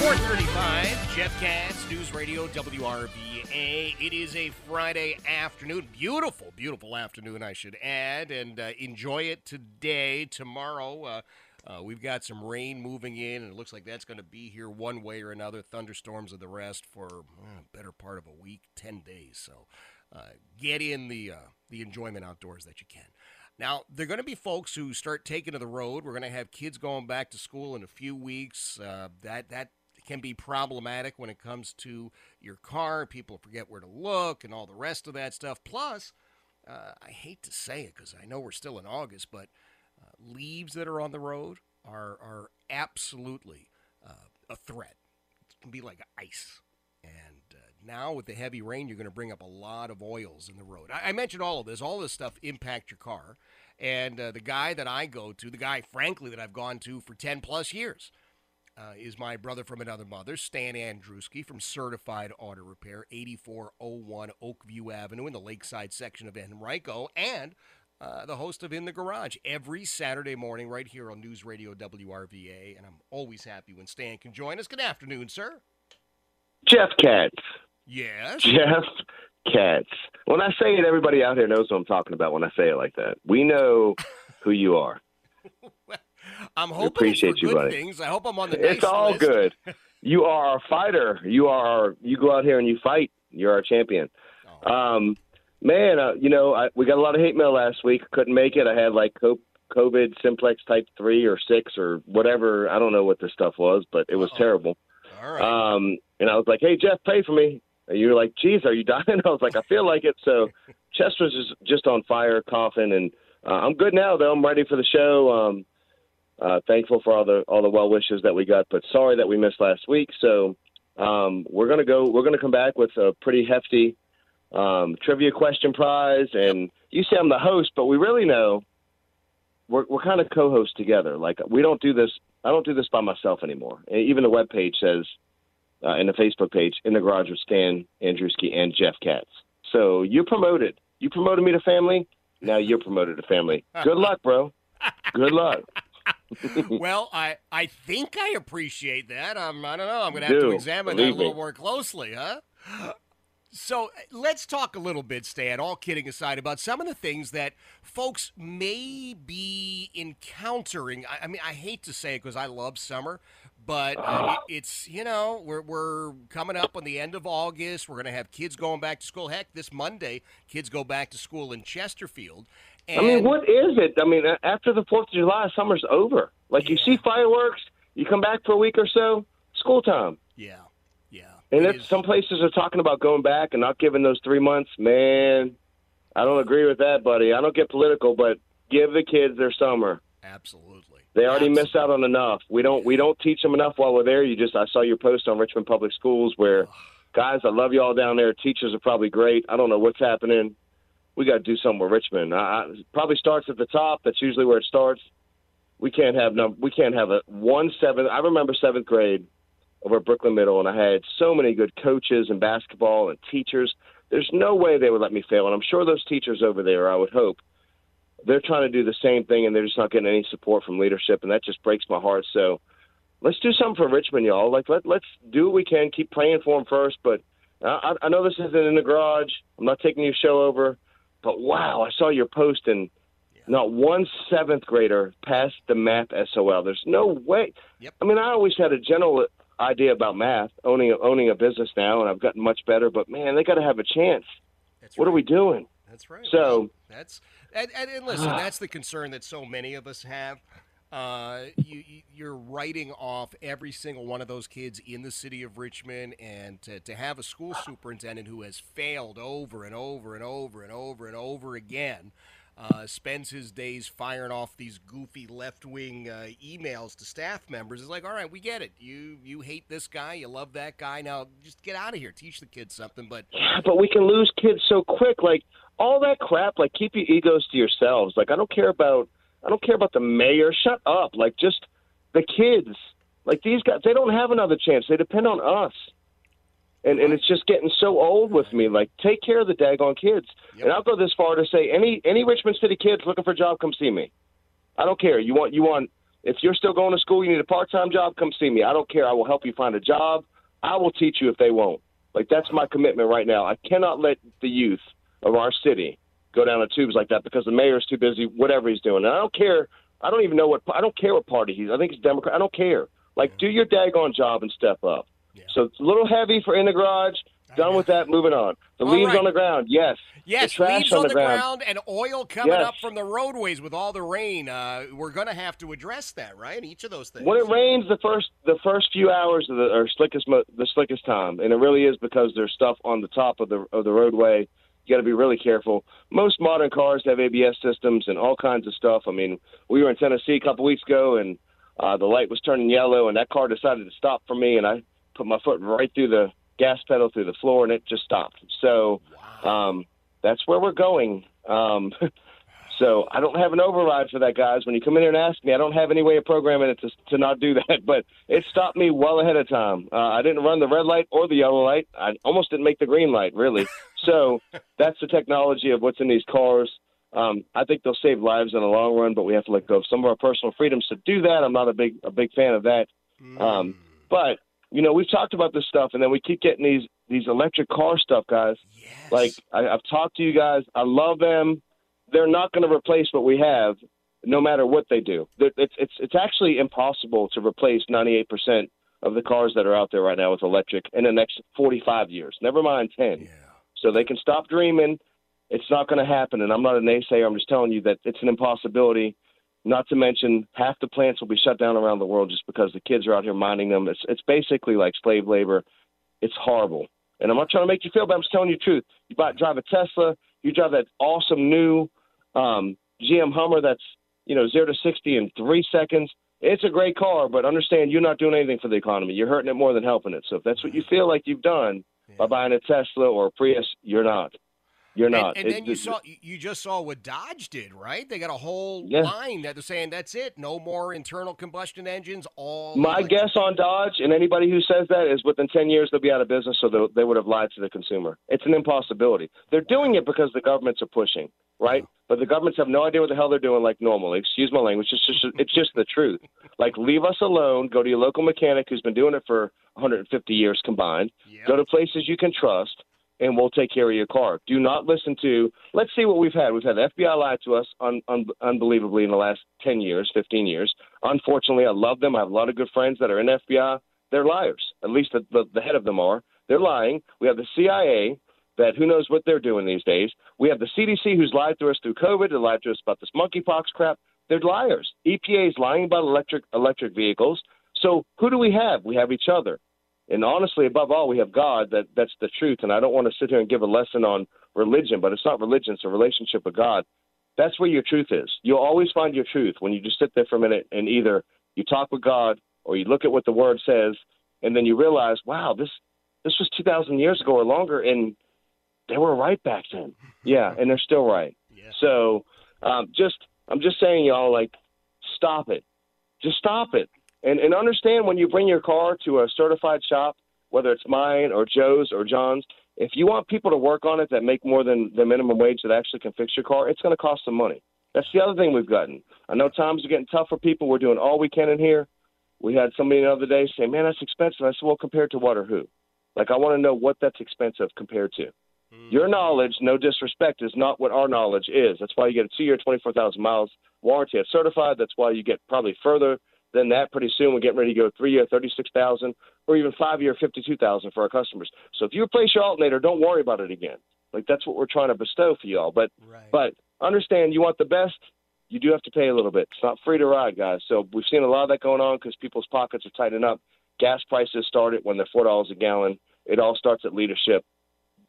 435, Jeff Katz, News Radio WRVA. It is a Friday afternoon. Beautiful, beautiful afternoon, I should add. And uh, enjoy it today. Tomorrow, uh, uh, we've got some rain moving in, and it looks like that's going to be here one way or another. Thunderstorms of the rest for uh, better part of a week, 10 days. So uh, get in the, uh, the enjoyment outdoors that you can. Now, there are going to be folks who start taking to the road. We're going to have kids going back to school in a few weeks. Uh, that that can be problematic when it comes to your car. People forget where to look and all the rest of that stuff. Plus, uh, I hate to say it because I know we're still in August, but uh, leaves that are on the road are are absolutely uh, a threat. It can be like ice. And now with the heavy rain, you're going to bring up a lot of oils in the road. I, I mentioned all of this. All this stuff impact your car. And uh, the guy that I go to, the guy, frankly, that I've gone to for 10 plus years, uh, is my brother from another mother, Stan Andruski from Certified Auto Repair, 8401 Oakview Avenue in the Lakeside section of Henrico, and uh, the host of In the Garage every Saturday morning right here on News Radio WRVA. And I'm always happy when Stan can join us. Good afternoon, sir. Jeff Katz. Yes. Jeff Katz. When I say it, everybody out here knows what I'm talking about when I say it like that. We know who you are. I'm hoping appreciate for you, good buddy. things. I hope I'm on the It's all list. good. You are a fighter. You are. You go out here and you fight. You're our champion. Oh. Um, man, uh, you know, I, we got a lot of hate mail last week. Couldn't make it. I had like COVID simplex type three or six or whatever. I don't know what this stuff was, but it was Uh-oh. terrible. All right. Um, and I was like, "Hey, Jeff, pay for me." You were like, "Geez, are you dying?" I was like, "I feel like it." So, chest was just, just on fire, coughing, and uh, I'm good now. Though I'm ready for the show. Um, uh, thankful for all the all the well wishes that we got, but sorry that we missed last week. So, um, we're gonna go. We're gonna come back with a pretty hefty um, trivia question prize. And you say I'm the host, but we really know we're we're kind of co-hosts together. Like we don't do this. I don't do this by myself anymore. Even the web page says uh, in the Facebook page, in the garage with Stan Andruski and Jeff Katz. So you promoted. You promoted me to family. Now you're promoted to family. Good luck, bro. Good luck. well, I I think I appreciate that. I'm I don't know. I'm going to have to Do. examine that a little me. more closely, huh? So let's talk a little bit, Stan, all kidding aside, about some of the things that folks may be encountering. I, I mean, I hate to say it because I love summer, but uh, it, it's, you know, we're, we're coming up on the end of August. We're going to have kids going back to school. Heck, this Monday, kids go back to school in Chesterfield. And I mean, what is it? I mean, after the Fourth of July, summer's over. Like you see fireworks, you come back for a week or so, school time. Yeah, yeah. And It some places are talking about going back and not giving those three months, man, I don't agree with that, buddy. I don't get political, but give the kids their summer. Absolutely. They already Absolutely. miss out on enough. We don't we don't teach them enough while we're there. You just I saw your post on Richmond Public Schools where guys, I love you all down there. Teachers are probably great. I don't know what's happening. We got to do something with Richmond. I, I, probably starts at the top. That's usually where it starts. We can't have num- we can't have a one seventh. I remember seventh grade over at Brookland Middle, and I had so many good coaches and basketball and teachers. There's no way they would let me fail, and I'm sure those teachers over there. I would hope they're trying to do the same thing, and they're just not getting any support from leadership, and that just breaks my heart. So let's do something for Richmond, y'all. Like let let's do what we can. Keep praying for them first, but I, I know this isn't in the garage. I'm not taking your show over, but wow, I saw your post and Not one seventh grader passed the math SOL. There's no way. Yep. I mean, I always had a general idea about math, owning owning a business now, and I've gotten much better. But man, they got to have a chance. That's What are we doing? That's right. So- that's and, and, and listen, that's the concern that so many of us have. Uh, you, you- you're writing off every single one of those kids in the city of Richmond, and to, to have a school superintendent who has failed over and over and over and over and over again. Uh, spends his days firing off these goofy left-wing uh, emails to staff members. It's like, all right, we get it. You you hate this guy, you love that guy. Now just get out of here. Teach the kids something. But but we can lose kids so quick. Like all that crap. Like keep your egos to yourselves. Like I don't care about. I don't care about the mayor. Shut up. Like just the kids. Like these guys. They don't have another chance. They depend on us. And and it's just getting so old with me. Like take care of the daggone kids. Yep. And I'll go this far to say any any Richmond City kids looking for a job, come see me. I don't care. You want you want. If you're still going to school, you need a part time job. Come see me. I don't care. I will help you find a job. I will teach you if they won't. Like that's my commitment right now. I cannot let the youth of our city go down the tubes like that because the mayor's too busy, whatever he's doing. And I don't care. I don't even know what. I don't care what party he's. I think he's Democrat. I don't care. Like, do your daggone job and step up. So it's a little heavy for in the garage. Done with that. Moving on. The All leaves right. on the ground. Yes. Yes, the leaves on, on the, ground. ground and oil coming Yes. up from the roadways with all the rain. Uh, we're going to have to address that, right? Each of those things. When it rains, the first the first few hours of the are slickest the slickest time, and it really is because there's stuff on the top of the of the roadway. You got to be really careful. Most modern cars have ABS systems and all kinds of stuff. I mean, we were in Tennessee a couple weeks ago, and uh, the light was turning yellow, and that car decided to stop for me, and I put my foot right through the gas pedal through the floor, and it just stopped. So um, that's where we're going. Um, so I don't have an override for that, guys. When you come in here and ask me, I don't have any way of programming it to, to not do that. But it stopped me well ahead of time. Uh, I didn't run the red light or the yellow light. I almost didn't make the green light, really. So that's the technology of what's in these cars. Um, I think they'll save lives in the long run, but we have to let go of some of our personal freedoms to do that. I'm not a big a big fan of that. Um, but you know, we've talked about this stuff, and then we keep getting these these electric car stuff, guys. Yes. Like I, I've talked to you guys, I love them. They're not going to replace what we have, no matter what they do. It's it's it's actually impossible to replace 98 percent of the cars that are out there right now with electric in the next 45 years. Never mind 10. So they can stop dreaming. It's not going to happen, and I'm not a naysayer. I'm just telling you that it's an impossibility. Not to mention, half the plants will be shut down around the world just because the kids are out here mining them. It's it's basically like slave labor. It's horrible. And I'm not trying to make you feel bad. I'm just telling you the truth. You buy, drive a Tesla. You drive that awesome new um, GM Hummer that's you know zero to sixty in three seconds. It's a great car, but understand you're not doing anything for the economy. You're hurting it more than helping it. So if that's what you feel like you've done by buying a Tesla or a Prius, you're not. You're And, not. and It- then you it- saw you- you just saw what Dodge did, right? They got a whole Yeah. line that they're saying that's it, no more internal combustion engines. All My electric. guess on Dodge and anybody who says that is within 10 years they'll be out of business, so they- they would have lied to the consumer. It's an impossibility. They're doing it because the governments are pushing, right? But the governments have no idea what the hell they're doing, like normally. Excuse my language. It's just, it's just the truth. Like, leave us alone. Go to your local mechanic who's been doing it for 150 years combined. Yep. Go to places you can trust, and we'll take care of your car. Do not listen to. Let's see what we've had. We've had the FBI lie to us un, un, unbelievably in the last 10 years, 15 years. Unfortunately, I love them. I have a lot of good friends that are in FBI. They're liars. At least the, the, the head of them are. They're lying. We have the CIA that who knows what they're doing these days. We have the CDC who's lied to us through COVID. They lied to us about this monkeypox crap. They're liars. EPA is lying about electric electric vehicles. So who do we have? We have each other. And honestly, above all, we have God. That that's the truth. And I don't want to sit here and give a lesson on religion, but it's not religion; it's a relationship with God. That's where your truth is. You'll always find your truth when you just sit there for a minute and either you talk with God or you look at what the Word says, and then you realize, wow, this this was two thousand years ago or longer, and they were right back then. Yeah, and they're still right. Yeah. So, um, just I'm just saying, y'all, like, stop it. Just stop it, and and understand when you bring your car to a certified shop, whether it's mine or Joe's or John's. If you want people to work on it that make more than the minimum wage that actually can fix your car, it's going to cost some money. That's the other thing we've gotten. I know times are getting tough for people. We're doing all we can in here. We had somebody the other day say, "Man, that's expensive." I said, "Well, compared to what or who?" Like, I want to know what that's expensive compared to. Mm. Your knowledge, no disrespect, is not what our knowledge is. That's why you get a two-year, twenty-four thousand miles warranty. It's certified. That's why you get probably further than that pretty soon. We're getting ready to go three-year, thirty-six thousand, or even five-year, fifty-two thousand for our customers. So if you replace your alternator, don't worry about it again. Like that's what we're trying to bestow for y'all. But but understand, you want the best. You do have to pay a little bit. It's not free to ride, guys. So we've seen a lot of that going on because people's pockets are tightening up. Gas prices started when they're four dollars a gallon. It all starts at leadership.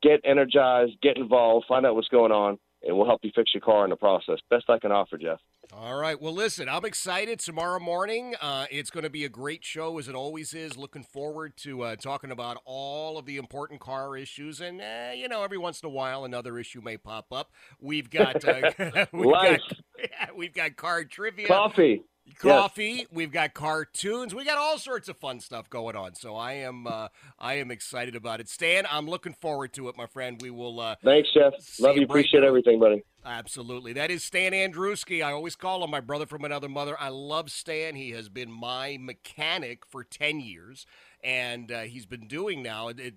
Get energized, get involved, find out what's going on, and we'll help you fix your car in the process. Best I can offer, Jeff. All right. Well, listen, I'm excited. Tomorrow morning, uh, it's going to be a great show, as it always is. Looking forward to uh, talking about all of the important car issues. And, uh, you know, every once in a while, another issue may pop up. We've got, uh, we've, Life. got we've got car trivia. Coffee. Coffee. We've got cartoons. We got all sorts of fun stuff going on. So I am uh, I am excited about it. Stan, I'm looking forward to it, my friend. We will. Uh, Thanks, Jeff. Love you right Appreciate everything, buddy. Absolutely. That is Stan Andruski. I always call him my brother from another mother. I love Stan. He has been my mechanic for 10 years, and uh, he's been doing now it, it-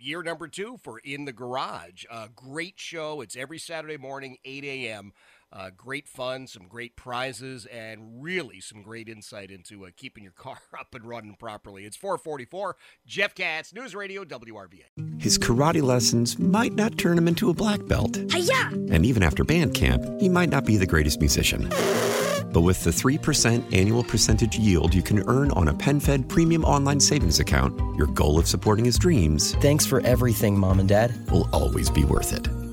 year number two for In the Garage. Uh, great show. It's every Saturday morning, 8 a.m. Uh, great fun, some great prizes, and really some great insight into uh, keeping your car up and running properly. It's 444. Jeff Katz, News Radio, WRVA. His karate lessons might not turn him into a black belt. And even after band camp, he might not be the greatest musician. But with the 3% annual percentage yield you can earn on a PenFed premium online savings account, your goal of supporting his dreams Thanks for everything, Mom and Dad. will always be worth it.